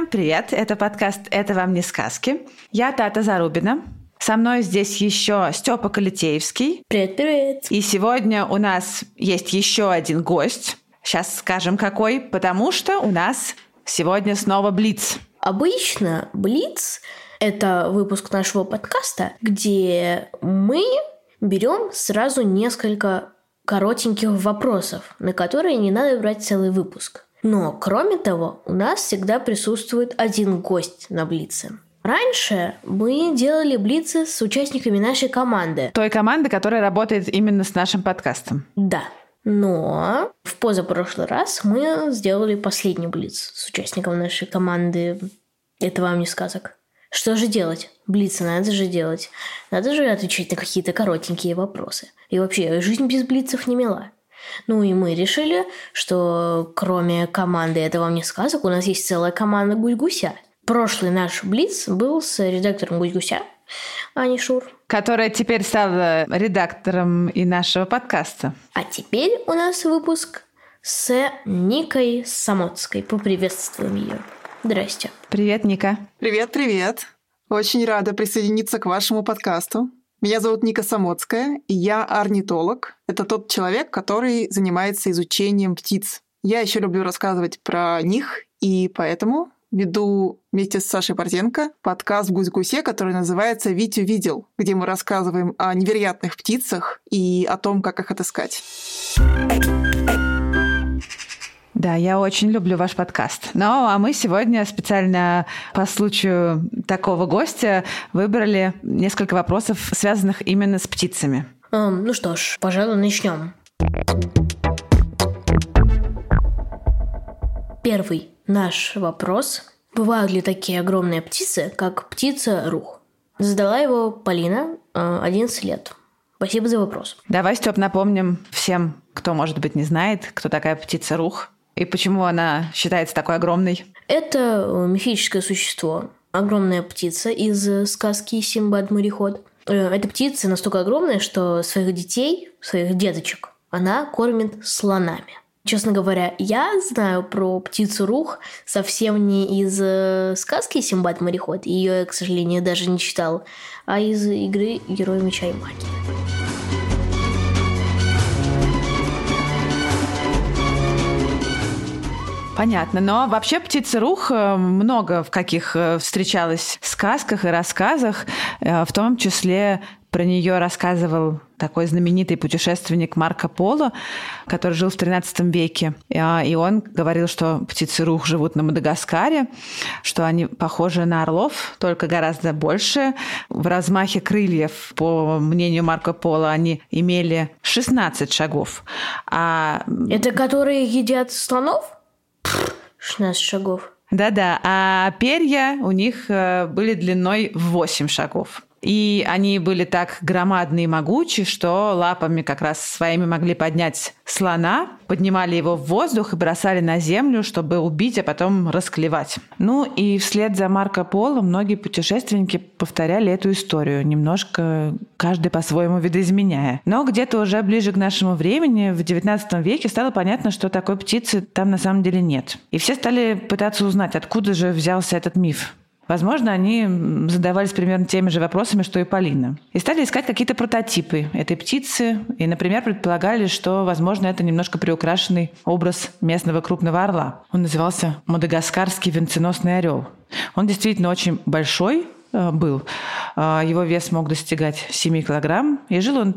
Всем привет! Это подкаст «Это вам не сказки». Я Тата Зарубина. Со мной здесь еще Степа Калитеевский. Привет-привет. И сегодня у нас есть еще один гость. Сейчас скажем какой, потому что у нас сегодня снова Блиц. Обычно Блиц – это выпуск нашего подкаста, где мы берем сразу несколько коротеньких вопросов, на которые не надо брать целый выпуск. Но, кроме того, у нас всегда присутствует один гость на Блице. Раньше мы делали блицы с участниками нашей команды. Той команды, которая работает именно с нашим подкастом. Да. Но в позапрошлый раз мы сделали последний блиц с участником нашей команды. Это вам не сказок. Что же делать? Блицы надо же делать. Надо же отвечать на какие-то коротенькие вопросы. И вообще, жизнь без блицев не мила. Ну и мы решили, что кроме команды «Это вам не сказок» у нас есть целая команда «Гусь-гуся». Прошлый наш Блиц был с редактором «Гусь-гуся» Ани Шур. Которая теперь стала редактором и нашего подкаста. А теперь у нас выпуск с Никой Самоцкой. Поприветствуем ее. Здрасте. Привет, Ника. Привет, привет. Очень рада присоединиться к вашему подкасту. Меня зовут Ника Самоцкая, и я орнитолог. Это тот человек, который занимается изучением птиц. Я еще люблю рассказывать про них, и поэтому веду вместе с Сашей Борзенко подкаст «Гусь-гусе», который называется «Витю видел», где мы рассказываем о невероятных птицах и о том, как их отыскать. Да, я очень люблю ваш подкаст. Ну, а мы сегодня специально по случаю такого гостя выбрали несколько вопросов, связанных именно с птицами. Эм, ну что ж, пожалуй, начнем. Первый наш вопрос. Бывают ли такие огромные птицы, как птица рух? Задала его Полина, э, 11 лет. Спасибо за вопрос. Давай, Степ, напомним всем, кто, может быть, не знает, кто такая птица рух и почему она считается такой огромной. Это э, мифическое существо. Огромная птица из э, сказки «Симбад-мореход». Э, Эта птица настолько огромная, что своих детей, своих деточек, она кормит слонами. Честно говоря, я знаю про птицу Рух совсем не из э, сказки Симбад мореход. Ее я, к сожалению, даже не читал, а из игры Герой меча и магии. Понятно. Но вообще птица рух э, много в каких э, встречалась сказках и рассказах, э, в том числе про нее рассказывал такой знаменитый путешественник Марко Поло, который жил в XIII веке. И он говорил, что птицы рух живут на Мадагаскаре, что они похожи на орлов, только гораздо больше. В размахе крыльев, по мнению Марко Поло, они имели 16 шагов. А... Это которые едят слонов? 16 шагов. Да-да, а перья у них были длиной в 8 шагов. И они были так громадные и могучие, что лапами как раз своими могли поднять слона, поднимали его в воздух и бросали на землю, чтобы убить, а потом расклевать. Ну и вслед за Марко Поло многие путешественники повторяли эту историю, немножко каждый по-своему видоизменяя. Но где-то уже ближе к нашему времени, в XIX веке, стало понятно, что такой птицы там на самом деле нет. И все стали пытаться узнать, откуда же взялся этот миф. Возможно, они задавались примерно теми же вопросами, что и Полина. И стали искать какие-то прототипы этой птицы. И, например, предполагали, что, возможно, это немножко приукрашенный образ местного крупного орла. Он назывался Мадагаскарский венценосный орел. Он действительно очень большой был. Его вес мог достигать 7 килограмм. И жил он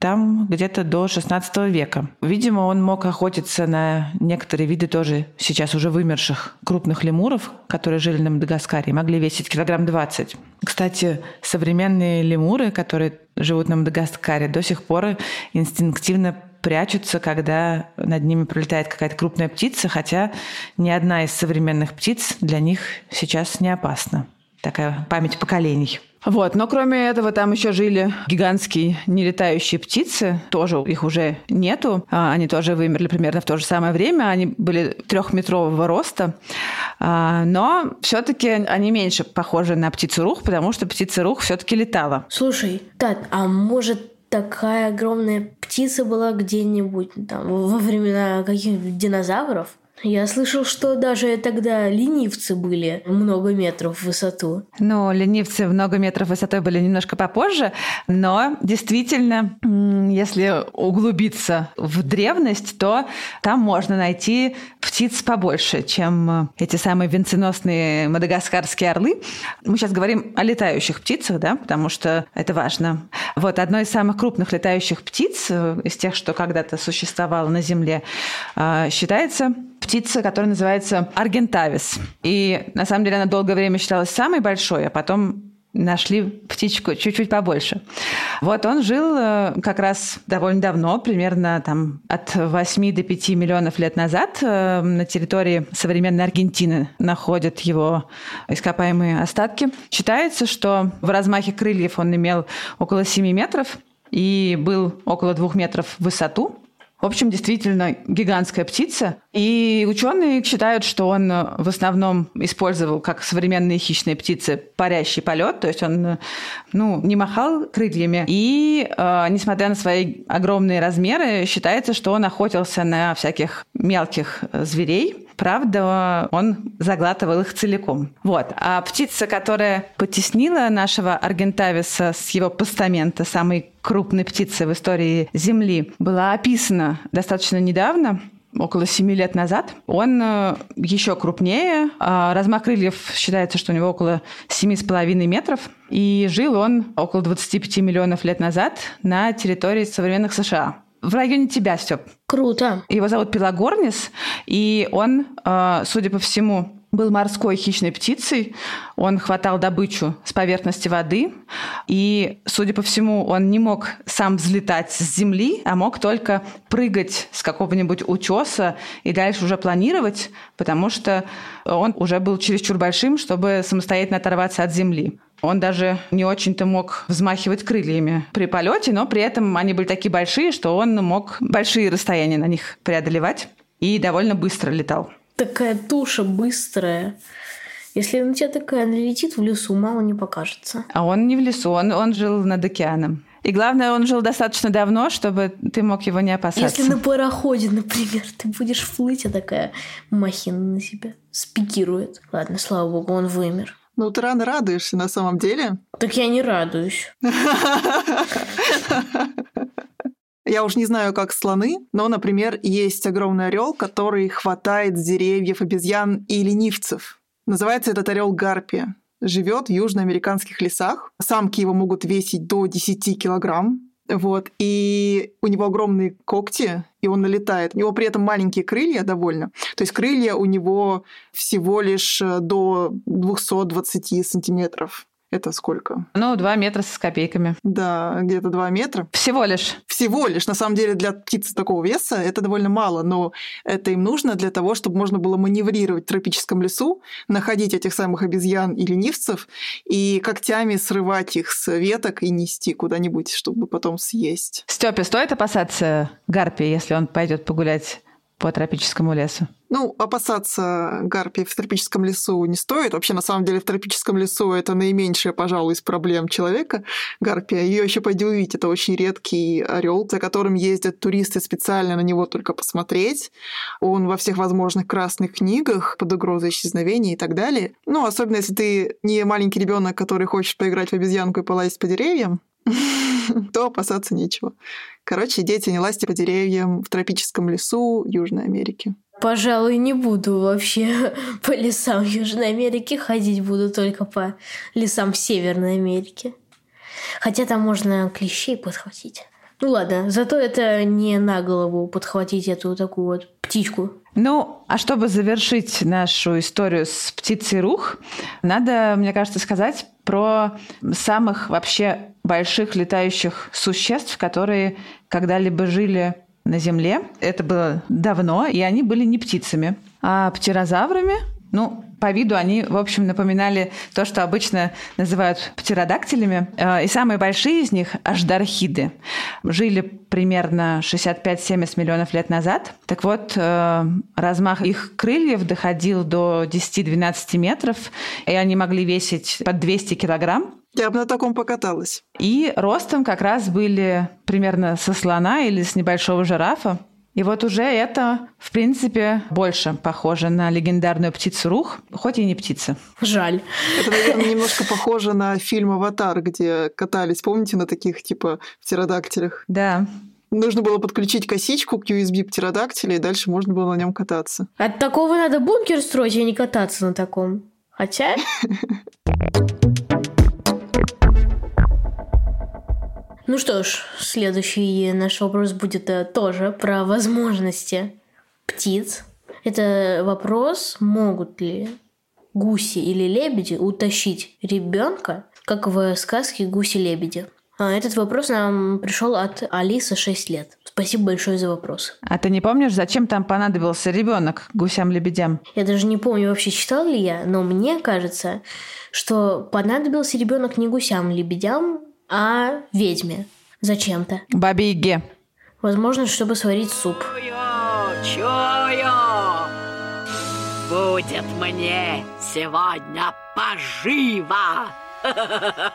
там где-то до 16 века. Видимо, он мог охотиться на некоторые виды тоже сейчас уже вымерших крупных лемуров, которые жили на Мадагаскаре, могли весить килограмм 20. Кстати, современные лемуры, которые живут на Мадагаскаре, до сих пор инстинктивно прячутся, когда над ними пролетает какая-то крупная птица, хотя ни одна из современных птиц для них сейчас не опасна. Такая память поколений. Вот, но кроме этого там еще жили гигантские нелетающие птицы, тоже их уже нету, а, они тоже вымерли примерно в то же самое время, они были трехметрового роста, а, но все-таки они меньше похожи на птицу рух, потому что птица рух все-таки летала. Слушай, Тат, а может такая огромная птица была где-нибудь там во времена каких-нибудь динозавров? Я слышал, что даже тогда ленивцы были много метров в высоту. Ну, ленивцы много метров высотой были немножко попозже, но действительно, если углубиться в древность, то там можно найти птиц побольше, чем эти самые венценосные мадагаскарские орлы. Мы сейчас говорим о летающих птицах, да, потому что это важно. Вот одной из самых крупных летающих птиц э, из тех, что когда-то существовало на Земле, э, считается птица, которая называется аргентавис. И на самом деле она долгое время считалась самой большой, а потом нашли птичку чуть-чуть побольше. Вот он жил э, как раз довольно давно, примерно там от 8 до 5 миллионов лет назад э, на территории современной Аргентины находят его ископаемые остатки. Считается, что в размахе крыльев он имел около 7 метров и был около 2 метров в высоту. В общем, действительно гигантская птица. И ученые считают, что он э, в основном использовал, как современные хищные птицы, парящий полет, то есть он э, ну, не махал крыльями. И, э, несмотря на свои огромные размеры, считается, что он охотился на всяких мелких э, зверей. Правда, он заглатывал их целиком. Вот. А птица, которая потеснила нашего Аргентависа с его постамента, самой крупной птицы в истории Земли, была описана достаточно недавно около 7 лет назад. Он э, еще крупнее. А размах крыльев считается, что у него около 7,5 метров. И жил он около 25 миллионов лет назад на территории современных США в районе тебя, Степ. Круто. Его зовут Пелагорнис, и он, э, судя по всему, был морской хищной птицей. Он хватал добычу с поверхности воды. И, судя по всему, он не мог сам взлетать с земли, а мог только прыгать с какого-нибудь утеса и дальше уже планировать, потому что он уже был чересчур большим, чтобы самостоятельно оторваться от земли. Он даже не очень-то мог взмахивать крыльями при полете, но при этом они были такие большие, что он мог большие расстояния на них преодолевать и довольно быстро летал. Такая туша быстрая. Если на тебя такая налетит в лесу, мало не покажется. А он не в лесу, он, он жил над океаном. И главное, он жил достаточно давно, чтобы ты мог его не опасаться. Если на пароходе, например, ты будешь плыть, а такая махина на тебя спикирует. Ладно, слава богу, он вымер. Ну, ты рано радуешься на самом деле. Так я не радуюсь. Я уж не знаю, как слоны, но, например, есть огромный орел, который хватает с деревьев обезьян и ленивцев. Называется этот орел гарпия. Живет в южноамериканских лесах. Самки его могут весить до 10 килограмм. Вот. И у него огромные когти, и он налетает. У него при этом маленькие крылья довольно. То есть крылья у него всего лишь э, до 220 сантиметров. Это сколько? Ну, два метра с копейками. Да, где-то два метра. Всего лишь. Всего лишь. На самом деле для птицы такого веса это довольно мало, но это им нужно для того, чтобы можно было маневрировать в тропическом лесу, находить этих самых обезьян и ленивцев и когтями срывать их с веток и нести куда-нибудь, чтобы потом съесть. Степе, стоит опасаться гарпии, если он пойдет погулять по тропическому лесу? Ну, опасаться гарпии в тропическом лесу не стоит. Вообще, на самом деле, в тропическом лесу это наименьшая, пожалуй, из проблем человека. Гарпия. Ее еще пойди увидеть. Это очень редкий орел, за которым ездят туристы специально на него только посмотреть. Он во всех возможных красных книгах под угрозой исчезновения и так далее. Ну, особенно если ты не маленький ребенок, который хочет поиграть в обезьянку и полазить по деревьям, то опасаться нечего. Короче, дети, не лазьте по деревьям в тропическом лесу Южной Америки. Пожалуй, не буду вообще по лесам Южной Америки ходить, буду только по лесам Северной Америки. Хотя там можно клещей подхватить. Ну ладно, зато это не на голову подхватить эту такую вот птичку. Ну, а чтобы завершить нашу историю с птицей рух, надо, мне кажется, сказать про самых вообще больших летающих существ, которые когда-либо жили на Земле. Это было давно, и они были не птицами, а птерозаврами. Ну, по виду они, в общем, напоминали то, что обычно называют птеродактилями. Э, и самые большие из них – аждархиды. Жили примерно 65-70 миллионов лет назад. Так вот, э, размах их крыльев доходил до 10-12 метров, и они могли весить под 200 килограмм. Я бы на таком покаталась. И ростом как раз были примерно со слона или с небольшого жирафа. И вот уже это, в принципе, больше похоже на легендарную птицу Рух, хоть и не птица. Жаль. Это, наверное, немножко похоже на фильм «Аватар», где катались, помните, на таких типа птеродактилях? Да. Нужно было подключить косичку к USB птеродактиля, и дальше можно было на нем кататься. От такого надо бункер строить, а не кататься на таком. Хотя... Ну что ж, следующий наш вопрос будет э, тоже про возможности птиц. Это вопрос, могут ли гуси или лебеди утащить ребенка, как в сказке «Гуси-лебеди». А этот вопрос нам пришел от Алисы 6 лет. Спасибо большое за вопрос. А ты не помнишь, зачем там понадобился ребенок гусям-лебедям? Я даже не помню, вообще читал ли я, но мне кажется, что понадобился ребенок не гусям-лебедям, а ведьме. Зачем-то. Бабе Яге. Возможно, чтобы сварить суп. Чую, будет мне сегодня поживо.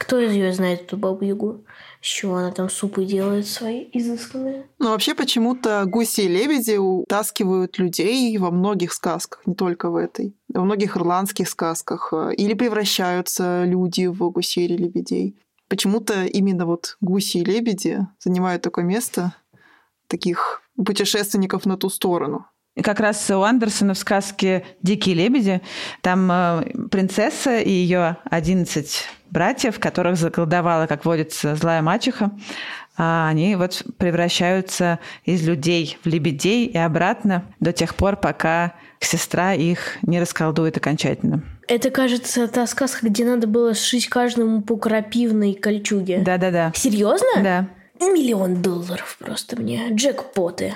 Кто из ее знает эту бабу Ягу? С чего она там супы делает свои изысканные? Ну, вообще, почему-то гуси и лебеди утаскивают людей во многих сказках, не только в этой. Во многих ирландских сказках. Или превращаются люди в гусей или лебедей. Почему-то именно вот гуси и лебеди занимают такое место таких путешественников на ту сторону. И как раз у Андерсона в сказке «Дикие лебеди» там э, принцесса и ее 11 братьев, которых заколдовала, как водится, злая мачеха, а они вот превращаются из людей в лебедей и обратно до тех пор, пока сестра их не расколдует окончательно. Это, кажется, та сказка, где надо было сшить каждому по крапивной кольчуге. Да-да-да. Серьезно? Да. Миллион долларов просто мне. Джекпоты.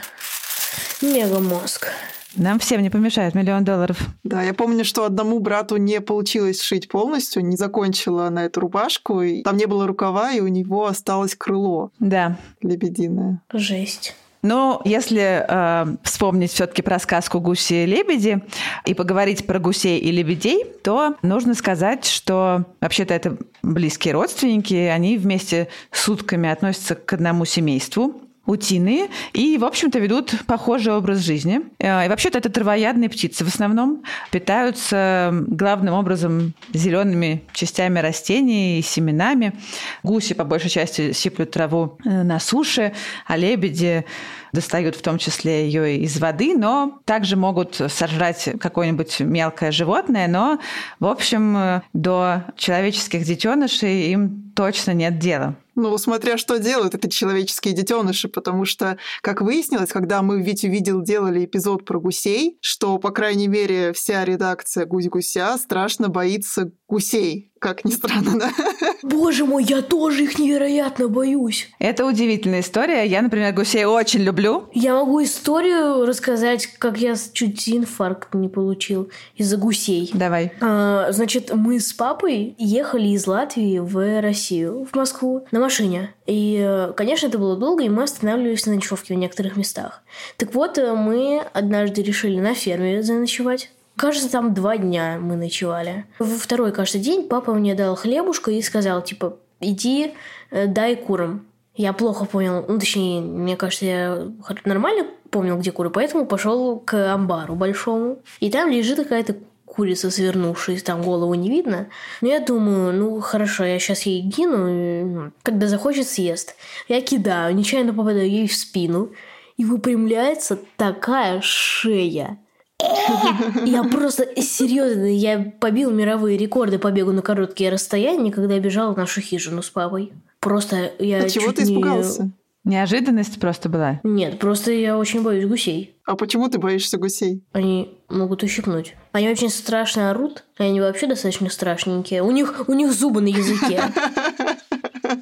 Мегамозг. Нам всем не помешает миллион долларов. Да, я помню, что одному брату не получилось сшить полностью, не закончила на эту рубашку, и там не было рукава, и у него осталось крыло. Да. Лебединое. Жесть. Но если э, вспомнить все-таки про сказку «Гуси и лебеди» и поговорить про гусей и лебедей, то нужно сказать, что вообще-то это близкие родственники, они вместе с сутками относятся к одному семейству утиные и, в общем-то, ведут похожий образ жизни. Э, и вообще-то это травоядные птицы в основном. Питаются главным образом зелеными частями растений и семенами. Гуси по большей части сиплют траву э, на суше, а лебеди достают в том числе ее из воды, но также могут сожрать какое-нибудь мелкое животное, но, в общем, э, до человеческих детенышей им точно нет дела. Ну, смотря что делают эти человеческие детеныши, потому что, как выяснилось, когда мы в Витю видел делали эпизод про гусей, что, по крайней мере, вся редакция «Гусь-гуся» страшно боится гусей, как ни странно, да? Боже мой, я тоже их невероятно боюсь. Это удивительная история. Я, например, гусей очень люблю. Я могу историю рассказать, как я чуть инфаркт не получил из-за гусей. Давай. А, значит, мы с папой ехали из Латвии в Россию, в Москву, на машине. И, конечно, это было долго, и мы останавливались на ночевке в некоторых местах. Так вот, мы однажды решили на ферме заночевать. Кажется, там два дня мы ночевали. Во второй, кажется, день папа мне дал хлебушка и сказал, типа, иди, э, дай курам. Я плохо понял, ну, точнее, мне кажется, я нормально помнил, где куры, поэтому пошел к амбару большому. И там лежит какая-то курица, свернувшись, там голову не видно. Но я думаю, ну хорошо, я сейчас ей кину, когда захочет съест. Я кидаю, нечаянно попадаю ей в спину, и выпрямляется такая шея. Я просто серьезно, я побил мировые рекорды по бегу на короткие расстояния, когда я бежал в нашу хижину с папой. Просто я А чего чуть ты не- испугался? Неожиданность просто была. Нет, просто я очень боюсь гусей. А почему ты боишься гусей? Они могут ущипнуть. Они очень страшно орут. Они вообще достаточно страшненькие. У них, у них зубы на языке.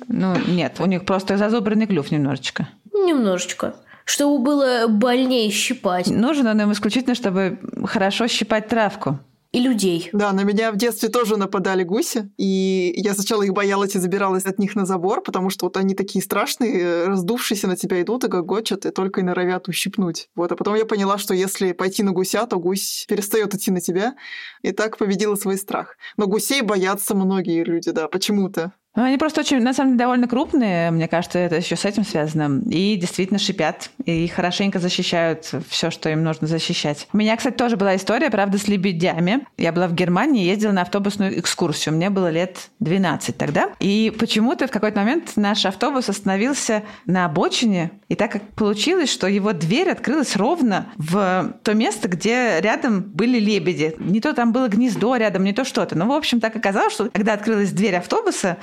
Ну, нет, у них просто зазубренный клюв немножечко. Немножечко. Чтобы было больнее щипать. Нужен он им исключительно, чтобы хорошо щипать травку. И людей. Да, на меня в детстве тоже нападали гуси, и я сначала их боялась и забиралась от них на забор, потому что вот они такие страшные, раздувшиеся на тебя идут и гогочат, и только и норовят ущипнуть. Вот, а потом я поняла, что если пойти на гуся, то гусь перестает идти на тебя, и так победила свой страх. Но гусей боятся многие люди, да, почему-то. Ну, они просто очень, на самом деле, довольно крупные, мне кажется, это еще с этим связано. И действительно шипят, и хорошенько защищают все, что им нужно защищать. У меня, кстати, тоже была история, правда, с лебедями. Я была в Германии, ездила на автобусную экскурсию. Мне было лет 12 тогда. И почему-то в какой-то момент наш автобус остановился на обочине. И так как получилось, что его дверь открылась ровно в то место, где рядом были лебеди. Не то там было гнездо рядом, не то что-то. Но, в общем, так оказалось, что когда открылась дверь автобуса,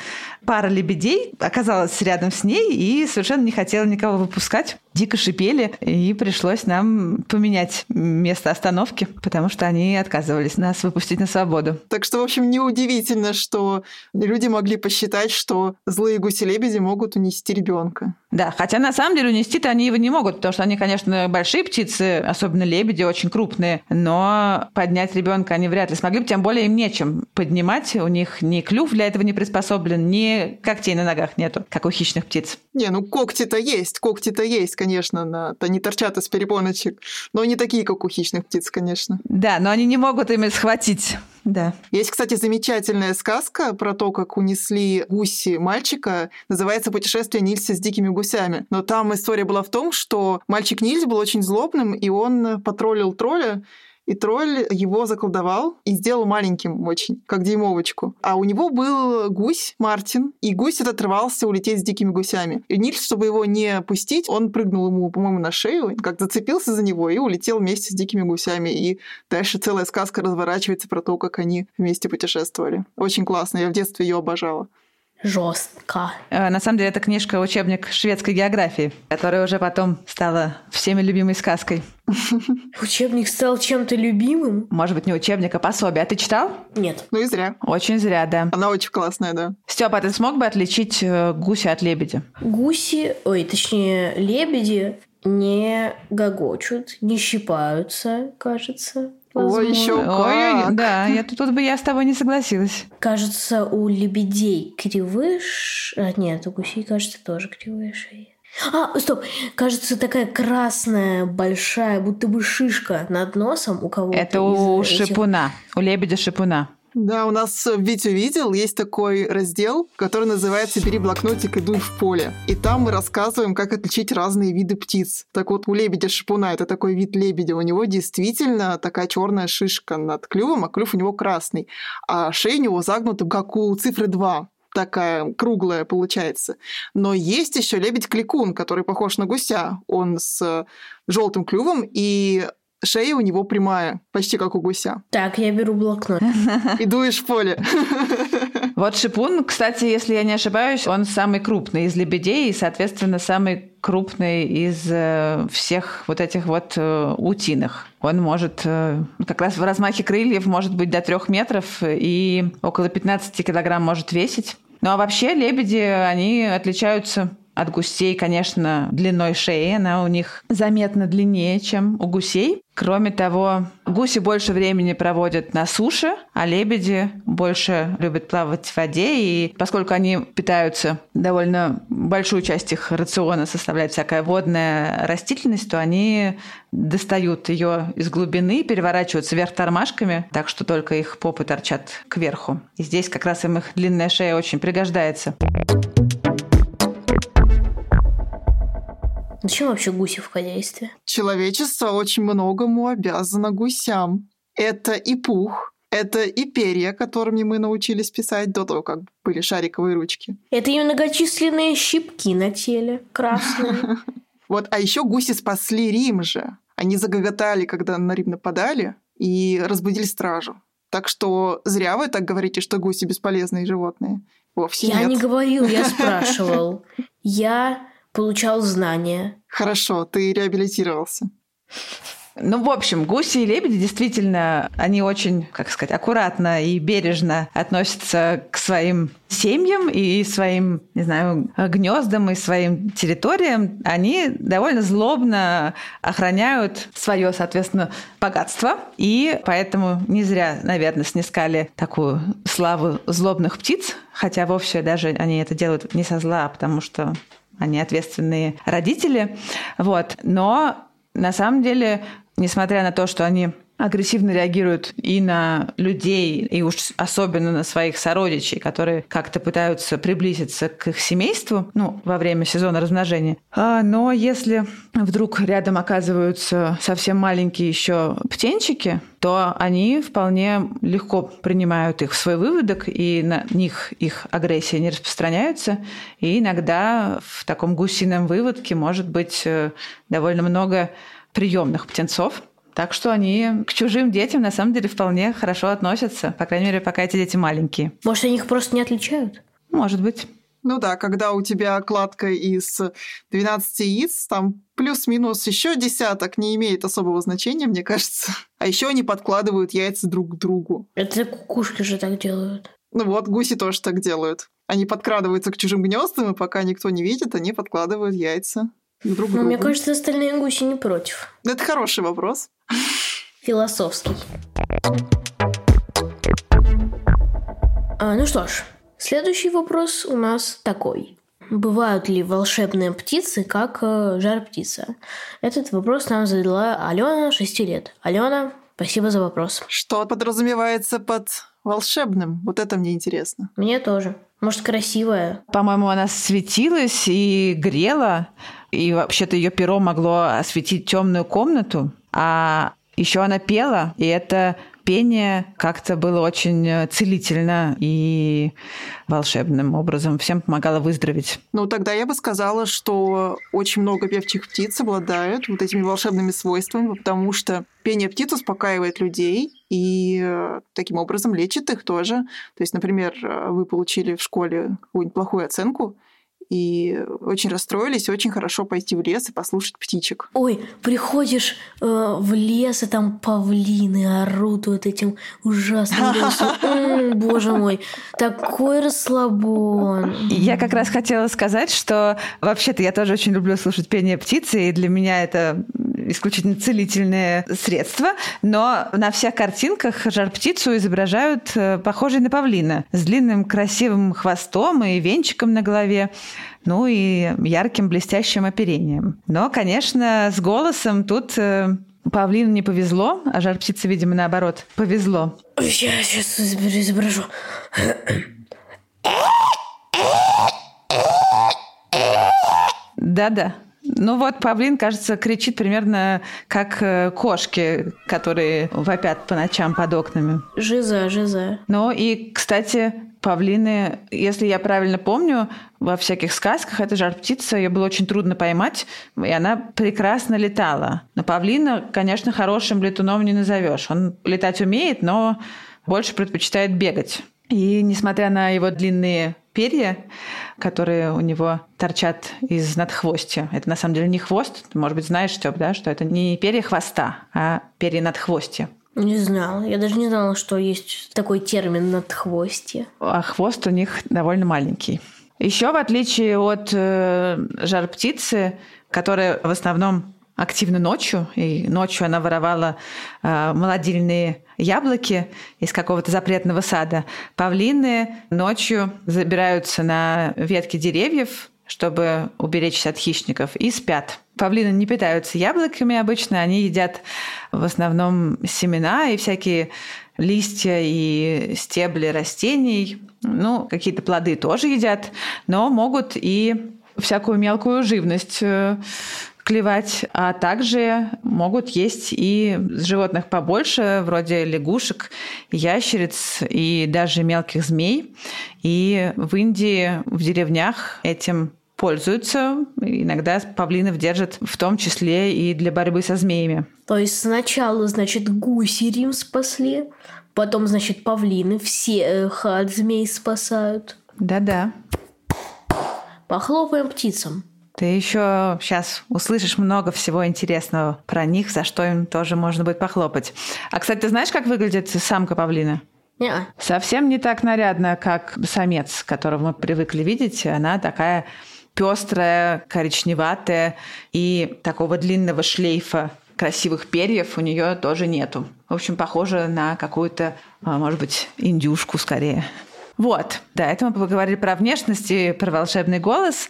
пара лебедей оказалась рядом с ней и совершенно не хотела никого выпускать. Дико шипели, и пришлось нам поменять место остановки, потому что они отказывались нас выпустить на свободу. Так что, в общем, неудивительно, что люди могли посчитать, что злые гуси-лебеди могут унести ребенка. Да, хотя на самом деле унести-то они его не могут, потому что они, конечно, большие птицы, особенно лебеди, очень крупные, но поднять ребенка они вряд ли смогли бы, тем более им нечем поднимать, у них ни клюв для этого не приспособлен, ни когтей на ногах нету, как у хищных птиц. Не, ну когти-то есть, когти-то есть, конечно, на... они торчат из перепоночек, но не такие, как у хищных птиц, конечно. Да, но они не могут ими схватить. Да. Есть, кстати, замечательная сказка про то, как унесли гуси мальчика. Называется «Путешествие Нильса с дикими гусями». Но там история была в том, что мальчик Нильс был очень злобным, и он потроллил тролля, и тролль его заколдовал и сделал маленьким очень, как дюймовочку. А у него был гусь Мартин, и гусь этот рвался улететь с дикими гусями. И Нильс, чтобы его не пустить, он прыгнул ему, по-моему, на шею, как зацепился за него и улетел вместе с дикими гусями. И дальше целая сказка разворачивается про то, как они вместе путешествовали. Очень классно, я в детстве ее обожала. Жестко. Э, На самом деле, это книжка «Учебник шведской географии», которая уже потом стала всеми любимой сказкой. Учебник стал чем-то любимым? Может быть, не учебник, а пособие. А ты читал? Нет. Ну и зря. Очень зря, да. Она очень классная, да. Степа, ты смог бы отличить э, гуся от лебедя? Гуси, ой, точнее, лебеди не гогочут, не щипаются, кажется. Ой, возможно. еще Ой, как. да, я тут, тут бы я с тобой не согласилась. Кажется, у лебедей кривые ш... а, Нет, у гусей, кажется, тоже кривые шеи. А, стоп! Кажется, такая красная, большая, будто бы шишка над носом у кого-то. Это у этих- шипуна, у лебедя шипуна. Да, у нас в Витю видел, есть такой раздел, который называется «Бери блокнотик и дуй в поле». И там мы рассказываем, как отличить разные виды птиц. Так вот, у лебедя шипуна, это такой вид лебедя, у него действительно такая черная шишка над клювом, а клюв у него красный. А шея у него загнута, как у цифры 2 такая круглая получается. Но есть еще лебедь-кликун, который похож на гуся. Он с желтым клювом, и шея у него прямая, почти как у гуся. Так, я беру блокнот. И дуешь в поле. Вот шипун, кстати, если я не ошибаюсь, он самый крупный из лебедей и, соответственно, самый крупный из э, всех вот этих вот э, утиных. Он может э, как раз в размахе крыльев может быть до трех метров и около 15 килограмм может весить. Ну а вообще лебеди, они отличаются от гусей, конечно, длиной шеи. Она у них заметно длиннее, чем у гусей. Кроме того, гуси больше времени проводят на суше, а лебеди больше любят плавать в воде. И поскольку они питаются, довольно большую часть их рациона составляет всякая водная растительность, то они достают ее из глубины, переворачиваются вверх тормашками, так что только их попы торчат кверху. И здесь как раз им их длинная шея очень пригождается. Зачем вообще гуси в хозяйстве? Человечество очень многому обязано гусям. Это и пух, это и перья, которыми мы научились писать до того, как были шариковые ручки. Это и многочисленные щипки на теле, красные. Вот, а еще гуси спасли Рим же. Они загоготали, когда на Рим нападали, и разбудили стражу. Так что зря вы так говорите, что гуси бесполезные животные. Вовсе Я нет. не говорил, я спрашивал. Я получал знания. Хорошо, ты реабилитировался. Ну, в общем, гуси и лебеди действительно, они очень, как сказать, аккуратно и бережно относятся к своим семьям и своим, не знаю, гнездам и своим территориям. Они довольно злобно охраняют свое, соответственно, богатство. И поэтому не зря, наверное, снискали такую славу злобных птиц, хотя вовсе даже они это делают не со зла, а потому что они ответственные родители. Вот. Но на самом деле несмотря на то, что они агрессивно реагируют и на людей, и уж особенно на своих сородичей, которые как-то пытаются приблизиться к их семейству, ну, во время сезона размножения. А, но если вдруг рядом оказываются совсем маленькие еще птенчики, то они вполне легко принимают их в свой выводок, и на них их агрессия не распространяется. И иногда в таком гусином выводке может быть э, довольно много приемных птенцов. Так что они к чужим детям на самом деле вполне хорошо относятся, по крайней мере, пока эти дети маленькие. Может, они их просто не отличают? Может быть. Ну да, когда у тебя кладка из 12 яиц, там плюс-минус еще десяток не имеет особого значения, мне кажется. А еще они подкладывают яйца друг к другу. Это кукушки же так делают. Ну вот, гуси тоже так делают. Они подкрадываются к чужим гнездам, и пока никто не видит, они подкладывают яйца друг Ну, мне кажется, остальные гуси не против. Это хороший вопрос. Философский. А, ну что ж, следующий вопрос у нас такой. Бывают ли волшебные птицы, как э, жар-птица? Этот вопрос нам задала Алена, 6 лет. Алена, спасибо за вопрос. Что подразумевается под волшебным? Вот это мне интересно. Мне тоже. Может, красивая? По-моему, она светилась и грела, и вообще-то ее перо могло осветить темную комнату, а еще она пела, и это пение как-то было очень э, целительно и волшебным образом. Всем помогало выздороветь. Ну, тогда я бы сказала, что очень много певчих птиц обладают вот этими волшебными свойствами, потому что пение птиц успокаивает людей и э, таким образом лечит их тоже. То есть, например, э, вы получили в школе какую-нибудь плохую оценку, и очень расстроились, очень хорошо пойти в лес и послушать птичек. Ой, приходишь э, в лес, и там павлины орут вот этим ужасным голосом. Боже мой, такой расслабон. Я как раз хотела сказать, что вообще-то я тоже очень люблю слушать пение птицы, и для меня это исключительно целительное средство, но на всех картинках жар-птицу изображают э, похожей на павлина с длинным красивым хвостом и венчиком на голове ну и ярким блестящим оперением. Но, конечно, с голосом тут э, Павлину не повезло, а жар-птице, видимо, наоборот, повезло. Я сейчас изображу. Да-да. Ну вот павлин, кажется, кричит примерно как э, кошки, которые вопят по ночам под окнами. Жиза, жиза. Ну и, кстати, павлины, если я правильно помню, во всяких сказках эта жар-птица, ее было очень трудно поймать, и она прекрасно летала. Но павлина, конечно, хорошим летуном не назовешь. Он летать умеет, но больше предпочитает бегать. И несмотря на его длинные перья, которые у него торчат из надхвостья. Это на самом деле не хвост. Ты, может быть, знаешь, Степ, да, что это не перья хвоста, а перья надхвостья. Не знала. Я даже не знала, что есть такой термин надхвостье. А хвост у них довольно маленький. Еще в отличие от э, жар птицы, которая в основном активно ночью, и ночью она воровала э, молодильные яблоки из какого-то запретного сада. Павлины ночью забираются на ветки деревьев, чтобы уберечься от хищников, и спят. Павлины не питаются яблоками обычно, они едят в основном семена и всякие листья и стебли растений. Ну, какие-то плоды тоже едят, но могут и всякую мелкую живность э, клевать, а также могут есть и животных побольше, вроде лягушек, ящериц и даже мелких змей. И в Индии, в деревнях этим пользуются. Иногда павлинов держат в том числе и для борьбы со змеями. То есть сначала, значит, гуси Рим спасли, потом, значит, павлины всех от змей спасают. Да-да. Похлопаем птицам. Ты еще сейчас услышишь много всего интересного про них, за что им тоже можно будет похлопать. А, кстати, ты знаешь, как выглядит самка павлина? Не, Совсем не так нарядно, как самец, которого мы привыкли видеть. Она такая пестрая, коричневатая и такого длинного шлейфа красивых перьев у нее тоже нету. В общем, похоже на какую-то, а, может быть, индюшку скорее. Вот, да, это мы поговорили про внешность и про волшебный голос,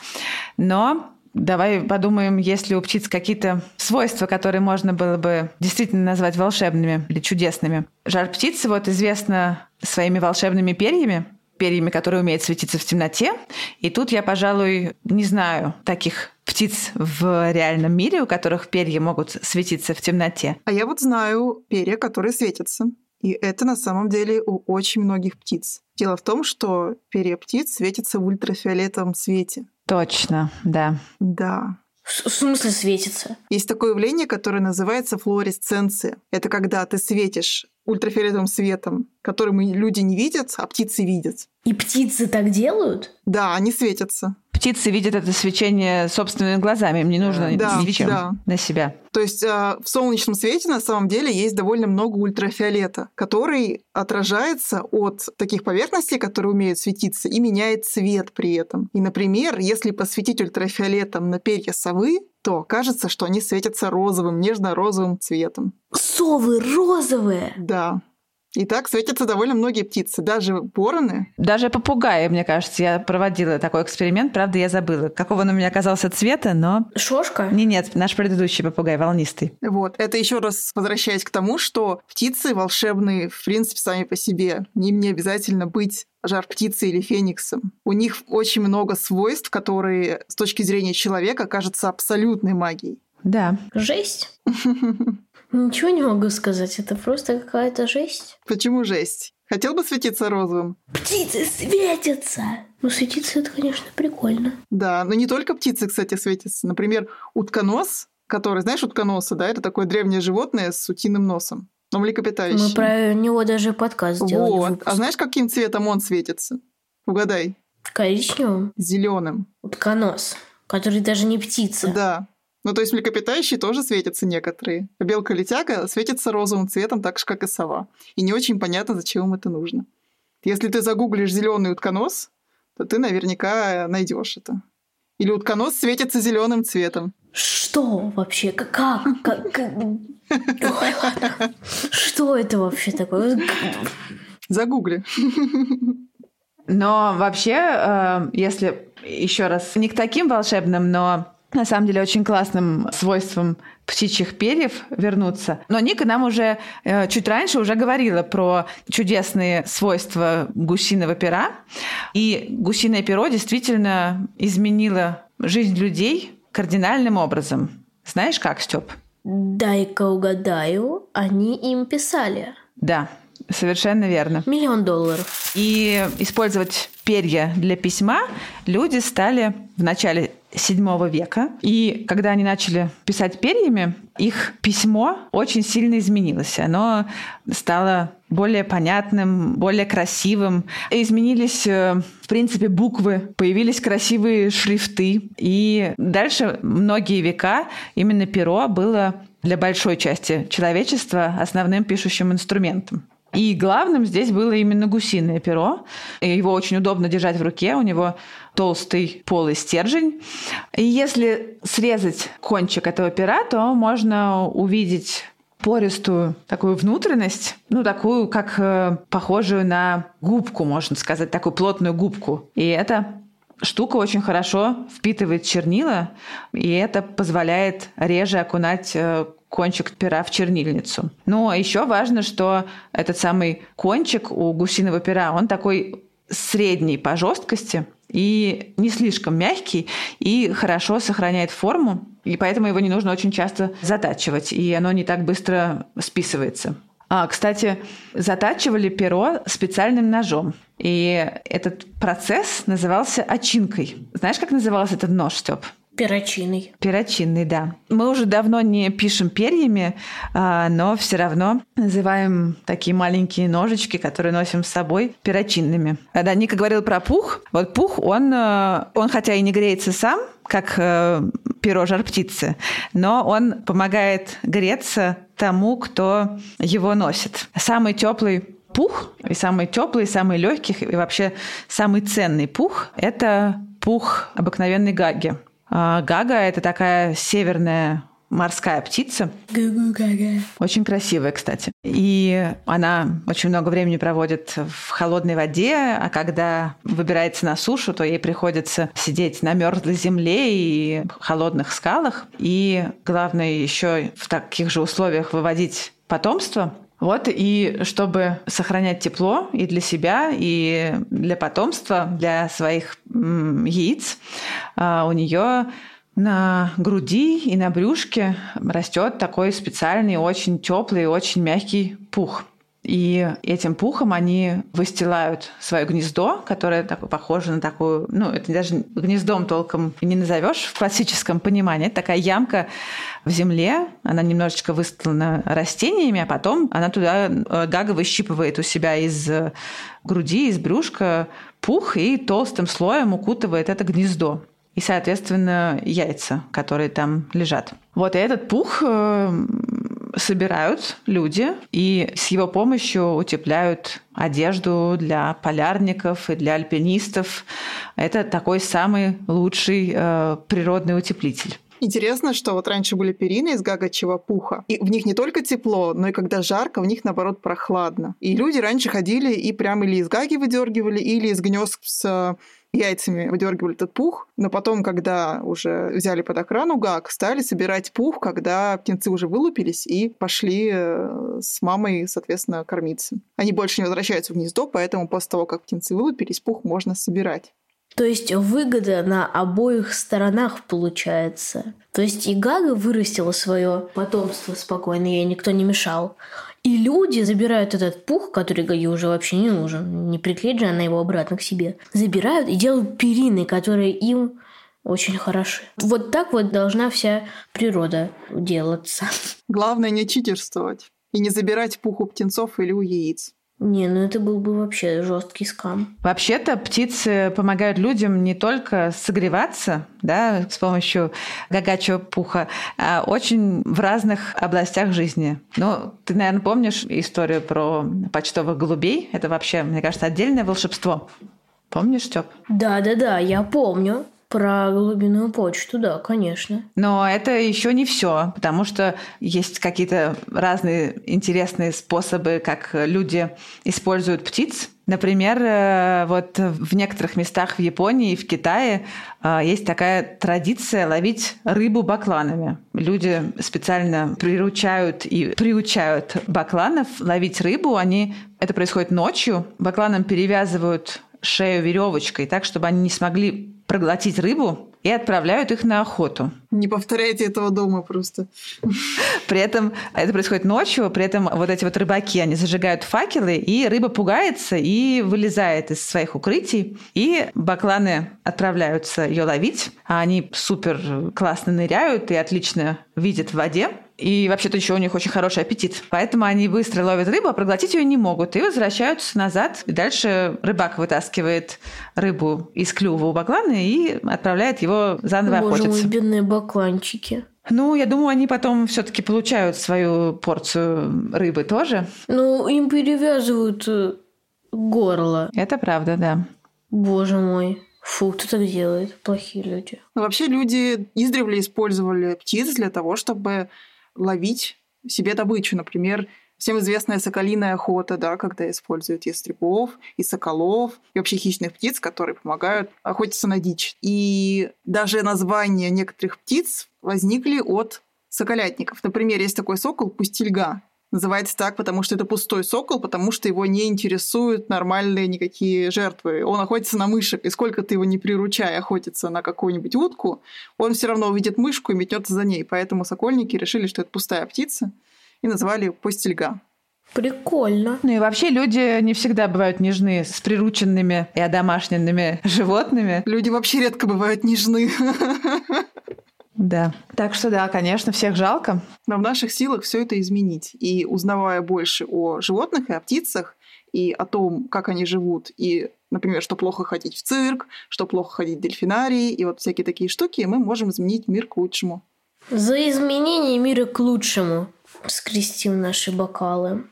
но давай подумаем, есть ли у птиц какие-то свойства, которые можно было бы действительно назвать волшебными или чудесными. Жар птицы вот известна своими волшебными перьями, перьями, которые умеют светиться в темноте. И тут я, пожалуй, не знаю таких птиц в реальном мире, у которых перья могут светиться в темноте. А я вот знаю перья, которые светятся. И это на самом деле у очень многих птиц. Дело в том, что перья птиц светятся в ультрафиолетовом свете. Точно, да. Да. в в смысле светится? Есть такое явление, которое называется флуоресценция. Это когда ты светишь ультрафиолетовым светом, который мы люди не видят, а птицы видят. И птицы так делают? Да, они светятся. Птицы видят это свечение собственными глазами, им не нужно Да, ничем да. на себя. То есть а, в солнечном свете на самом деле есть довольно много ультрафиолета, который отражается от таких поверхностей, которые умеют светиться, и меняет цвет при этом. И, например, если посветить ультрафиолетом на перья совы, то кажется, что они светятся розовым, нежно-розовым цветом. Совы розовые! Да. И так светятся довольно многие птицы, даже вороны. Даже попугаи, мне кажется, я проводила такой эксперимент, правда, я забыла, какого он у меня оказался цвета, но... Шошка? Не, нет, наш предыдущий попугай, волнистый. Вот. Это еще раз возвращаясь к тому, что птицы волшебные, в принципе, сами по себе. Им не обязательно быть жар птицей или фениксом. У них очень много свойств, которые с точки зрения человека кажутся абсолютной магией. Да. Жесть. Ничего не могу сказать, это просто какая-то жесть. Почему жесть? Хотел бы светиться розовым? Птицы светятся! Ну, светиться это, конечно, прикольно. Да, но не только птицы, кстати, светятся. Например, утконос, который, знаешь, утконоса, да, это такое древнее животное с утиным носом. Но млекопитающее. Мы про него даже подкаст сделали. Вот. выпуск. А знаешь, каким цветом он светится? Угадай. Коричневым? Зеленым. Утконос, который даже не птица. Да. Ну, то есть млекопитающие тоже светятся некоторые. Белка-летяга светится розовым цветом, так же, как и сова. И не очень понятно, зачем им это нужно. Если ты загуглишь зеленый утконос, то ты наверняка найдешь это. Или утконос светится зеленым цветом. Что вообще? Как? Как? как- Ой, ладно. Что это вообще такое? Загугли. Но вообще, э, если еще раз не к таким волшебным, но на самом деле очень классным свойством птичьих перьев вернуться. Но Ника нам уже э, чуть раньше уже говорила про чудесные свойства гусиного пера. И гусиное перо действительно изменило жизнь людей кардинальным образом. Знаешь как, Степ? Дай-ка угадаю, они им писали. Да, совершенно верно. Миллион долларов. И использовать перья для письма люди стали в начале VII века. И когда они начали писать перьями, их письмо очень сильно изменилось. Оно стало более понятным, более красивым. Изменились, э, в принципе, буквы, появились красивые шрифты. И дальше многие века именно перо было для большой части человечества основным пишущим инструментом. И главным здесь было именно гусиное перо. Его очень удобно держать в руке, у него толстый полый стержень. И если срезать кончик этого пера, то можно увидеть пористую такую внутренность, ну, такую, как э, похожую на губку, можно сказать, такую плотную губку. И эта штука очень хорошо впитывает чернила, и это позволяет реже окунать э, кончик пера в чернильницу. Но еще важно, что этот самый кончик у гусиного пера, он такой средний по жесткости и не слишком мягкий, и хорошо сохраняет форму, и поэтому его не нужно очень часто затачивать, и оно не так быстро списывается. А, кстати, затачивали перо специальным ножом. И этот процесс назывался очинкой. Знаешь, как назывался этот нож, Степ? Перочиной. Перочинный, да. Мы уже давно не пишем перьями, а, но все равно называем такие маленькие ножички, которые носим с собой, перочинными. Когда Ника говорил про пух, вот пух, он, э, он хотя и не греется сам, как э, перо жар птицы, но он помогает греться тому, кто его носит. Самый теплый пух, и самый теплый, и самый легкий, и вообще самый ценный пух – это пух обыкновенной гаги. А Гага – это такая северная морская птица. Гу-гу-гага. Очень красивая, кстати. И она очень много времени проводит в холодной воде, а когда выбирается на сушу, то ей приходится сидеть на мерзлой земле и холодных скалах. И главное еще в таких же условиях выводить потомство. Вот, и чтобы сохранять тепло и для себя, и для потомства, для своих яиц, а, у нее на груди и на брюшке растет такой специальный, очень теплый, очень мягкий пух. И этим пухом они выстилают свое гнездо, которое так, похоже на такую, ну, это даже гнездом толком не назовешь в классическом понимании. Это такая ямка в земле, она немножечко выстлана растениями, а потом она туда, э, Гага выщипывает у себя из э, груди, из брюшка пух и толстым слоем укутывает это гнездо и, соответственно, яйца, которые там лежат. Вот и этот пух э, собирают люди и с его помощью утепляют одежду для полярников и для альпинистов. Это такой самый лучший э, природный утеплитель. Интересно, что вот раньше были перины из гагачьего пуха, и в них не только тепло, но и когда жарко, в них, наоборот, прохладно. И люди раньше ходили и прямо или из гаги выдергивали, или из гнезд с яйцами выдергивали этот пух, но потом, когда уже взяли под охрану гаг, стали собирать пух, когда птенцы уже вылупились и пошли э, с мамой, соответственно, кормиться. Они больше не возвращаются в гнездо, поэтому после того, как птенцы вылупились, пух можно собирать. То есть выгода на обоих сторонах получается. То есть и Гага вырастила свое потомство спокойно, ей никто не мешал. И люди забирают этот пух, который Гаге уже вообще не нужен, не приклеит же она его обратно к себе, забирают и делают перины, которые им очень хороши. Вот так вот должна вся природа делаться. Главное не читерствовать и не забирать пух у птенцов или у яиц. Не, ну это был бы вообще жесткий скам. Вообще-то птицы помогают людям не только согреваться да, с помощью гагачего пуха, а очень в разных областях жизни. Ну, ты, наверное, помнишь историю про почтовых голубей? Это вообще, мне кажется, отдельное волшебство. Помнишь, Степ? Да-да-да, я помню. Про голубиную почту, да, конечно. Но это еще не все, потому что есть какие-то разные интересные способы, как люди используют птиц. Например, э, вот в некоторых местах в Японии и в Китае э, есть такая традиция ловить рыбу бакланами. Люди специально приручают и приучают бакланов ловить рыбу. Они это происходит ночью. Бакланам перевязывают шею веревочкой так, чтобы они не смогли проглотить рыбу и отправляют их на охоту. Не повторяйте этого дома просто. При этом это происходит ночью, при этом вот эти вот рыбаки, они зажигают факелы, и рыба пугается и вылезает из своих укрытий, и бакланы отправляются ее ловить, а они супер классно ныряют и отлично видят в воде. И вообще-то еще у них очень хороший аппетит. Поэтому они быстро ловят рыбу, а проглотить ее не могут. И возвращаются назад. И дальше рыбак вытаскивает рыбу из клюва у баклана и отправляет его заново Боже охотиться. мой, бедные бакланчики. Ну, я думаю, они потом все-таки получают свою порцию рыбы тоже. Ну, им перевязывают э, горло. Это правда, да. Боже мой. Фу, кто так делает? Плохие люди. Но вообще люди издревле использовали птиц для того, чтобы ловить себе добычу. Например, всем известная соколиная охота, да, когда используют ястребов, и соколов, и вообще хищных птиц, которые помогают охотиться на дичь. И даже названия некоторых птиц возникли от соколятников. Например, есть такой сокол пустельга. Называется так, потому что это пустой сокол, потому что его не интересуют нормальные никакие жертвы. Он охотится на мышек, и сколько ты его не приручай охотиться на какую-нибудь утку, он все равно увидит мышку и метнется за ней. Поэтому сокольники решили, что это пустая птица, и назвали ее пустельга. Прикольно. Ну и вообще люди не всегда бывают нежны с прирученными и одомашненными животными. Люди вообще редко бывают нежны. Да. Так что да, конечно, всех жалко. Но в наших силах все это изменить. И узнавая больше о животных и о птицах, и о том, как они живут, и, например, что плохо ходить в цирк, что плохо ходить в дельфинарии, и вот всякие такие штуки, мы можем изменить мир к лучшему. За изменение мира к лучшему скрестим наши бокалы.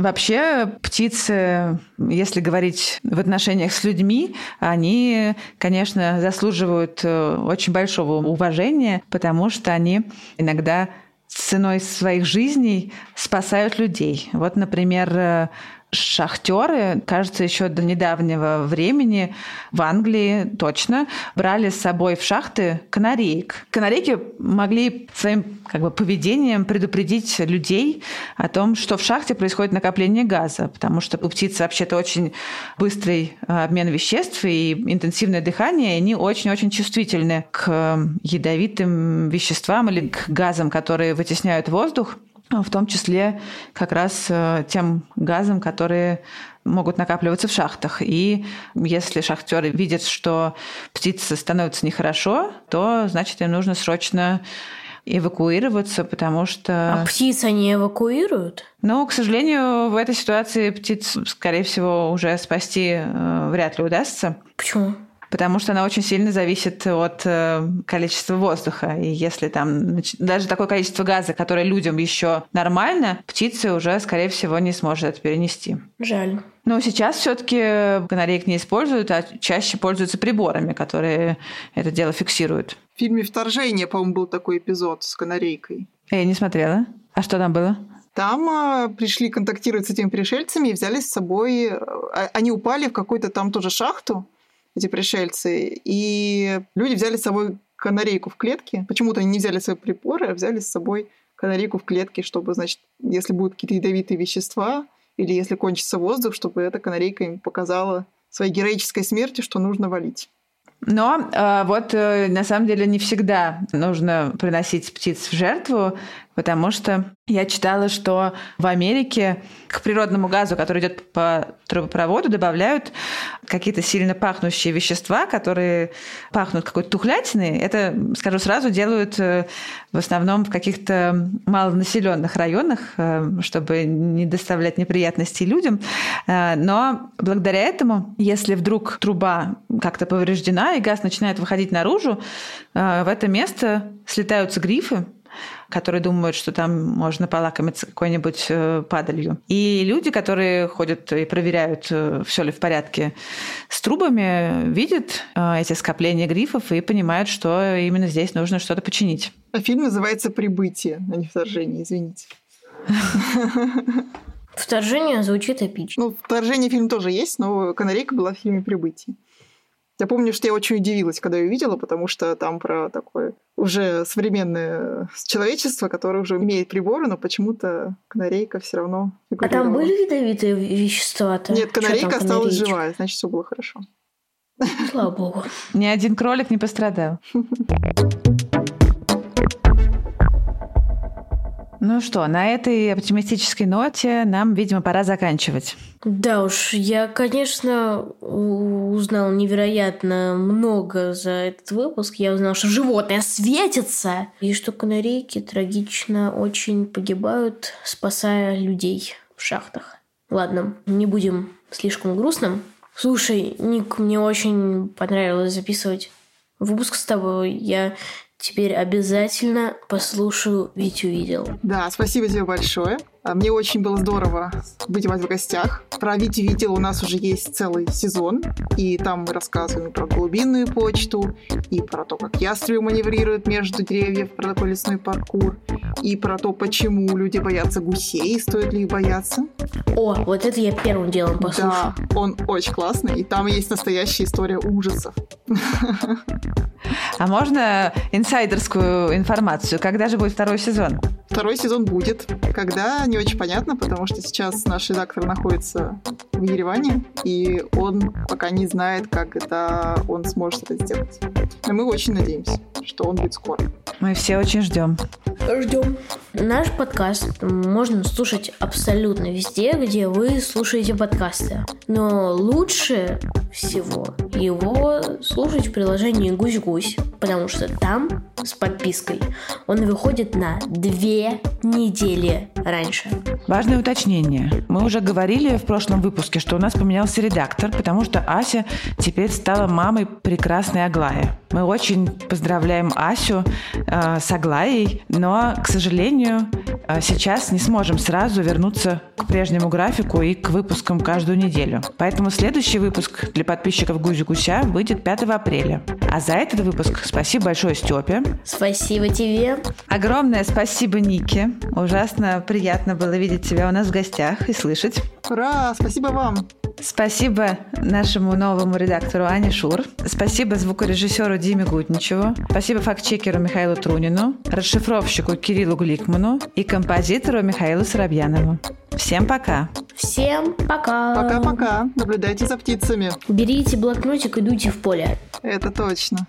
Вообще птицы, если говорить в отношениях с людьми, они, конечно, заслуживают э, очень большого уважения, потому что они иногда ценой своих жизней спасают людей. Вот, например, э, шахтеры, кажется, еще до недавнего времени в Англии точно брали с собой в шахты канареек. Канарейки могли своим как бы, поведением предупредить людей о том, что в шахте происходит накопление газа, потому что у птиц вообще-то очень быстрый э, обмен веществ и интенсивное дыхание, и они очень-очень чувствительны к ядовитым веществам или к газам, которые вытесняют воздух в том числе как раз э, тем газом, которые могут накапливаться в шахтах. И если шахтеры видят, что птице становится нехорошо, то значит им нужно срочно эвакуироваться, потому что... А птиц они эвакуируют? Ну, к сожалению, в этой ситуации птиц, скорее всего, уже спасти э, вряд ли удастся. Почему? Потому что она очень сильно зависит от э, количества воздуха. И если там даже такое количество газа, которое людям еще нормально, птицы уже, скорее всего, не сможет это перенести. Жаль. Но сейчас все-таки канареек не используют, а чаще пользуются приборами, которые это дело фиксируют. В фильме «Вторжение», по-моему, был такой эпизод с канарейкой. Я не смотрела. А что там было? Там а, пришли контактировать с этими пришельцами и взяли с собой... А, они упали в какую-то там тоже шахту, эти пришельцы. И люди взяли с собой канарейку в клетке. Почему-то они не взяли свои приборы, а взяли с собой канарейку в клетке, чтобы, значит, если будут какие-то ядовитые вещества или если кончится воздух, чтобы эта канарейка им показала своей героической смертью, что нужно валить. Но э, вот э, на самом деле не всегда нужно приносить птиц в жертву, потому что я читала, что в Америке к природному газу, который идет по трубопроводу, добавляют какие-то сильно пахнущие вещества, которые пахнут какой-то тухлятиной. Это, скажу сразу, делают э, в основном в каких-то малонаселенных районах, э, чтобы не доставлять неприятностей людям. Э, но благодаря этому, если вдруг труба как-то повреждена и газ начинает выходить наружу, в это место слетаются грифы, которые думают, что там можно полакомиться какой-нибудь э, падалью. И люди, которые ходят и проверяют, э, все ли в порядке с трубами, видят э, эти скопления грифов и понимают, что именно здесь нужно что-то починить. А фильм называется «Прибытие», а не «Вторжение», извините. Вторжение звучит эпично. Ну, вторжение фильм тоже есть, но канарейка была в фильме «Прибытие». Я помню, что я очень удивилась, когда ее увидела, потому что там про такое уже современное человечество, которое уже имеет приборы, но почему-то канарейка все равно А там были ядовитые вещества-то? Нет, канарейка осталась живая, значит, все было хорошо. Слава богу. Ни один кролик не пострадал. Ну что, на этой оптимистической ноте нам, видимо, пора заканчивать. Да уж, я, конечно, узнал невероятно много за этот выпуск. Я узнал, что животное светится, и что канарейки трагично очень погибают, спасая людей в шахтах. Ладно, не будем слишком грустным. Слушай, Ник, мне очень понравилось записывать выпуск с тобой. Я Теперь обязательно послушаю «Ведь увидел». Да, спасибо тебе большое. А, мне очень было здорово быть у вас в гостях. Про Витю видел у нас уже есть целый сезон, и там мы рассказываем про глубинную почту, и про то, как ястребы маневрируют между деревьев, про такой лесной паркур, и про то, почему люди боятся гусей, стоит ли их бояться. О, вот это я первым делом послушаю. Да, он очень классный, и там есть настоящая история ужасов. А можно инсайдерскую информацию? Когда же будет второй сезон? Второй сезон будет. Когда, не очень понятно, потому что сейчас наш редактор находится в Ереване, и он пока не знает, как это он сможет это сделать. Но мы очень надеемся, что он будет скоро. Мы все очень ждем. Ждем. Наш подкаст можно слушать абсолютно везде, где вы слушаете подкасты. Но лучше всего его слушать в приложении «Гусь-гусь», потому что там с подпиской он выходит на две недели раньше. Важное уточнение. Мы уже говорили в прошлом выпуске, что у нас поменялся редактор, потому что Ася теперь стала мамой прекрасной Аглаи. Мы очень поздравляем Асю э, с Аглаей, но, к сожалению, э, сейчас не сможем сразу вернуться к прежнему графику и к выпускам каждую неделю. Поэтому следующий выпуск для подписчиков Гузи Гуся выйдет 5 апреля. А за этот выпуск спасибо большое Степе. Спасибо тебе. Огромное спасибо Нике. Ужасно приятно было видеть тебя у нас в гостях и слышать. Ура, спасибо вам. Спасибо нашему новому редактору Ане Шур. Спасибо звукорежиссеру Диме Гутничеву. Спасибо фактчекеру Михаилу Трунину, расшифровщику Кириллу Гликману и композитору Михаилу Соробьянову. Всем пока! Всем пока. Пока-пока. Наблюдайте за птицами. Берите блокнотик и дуйте в поле. Это точно.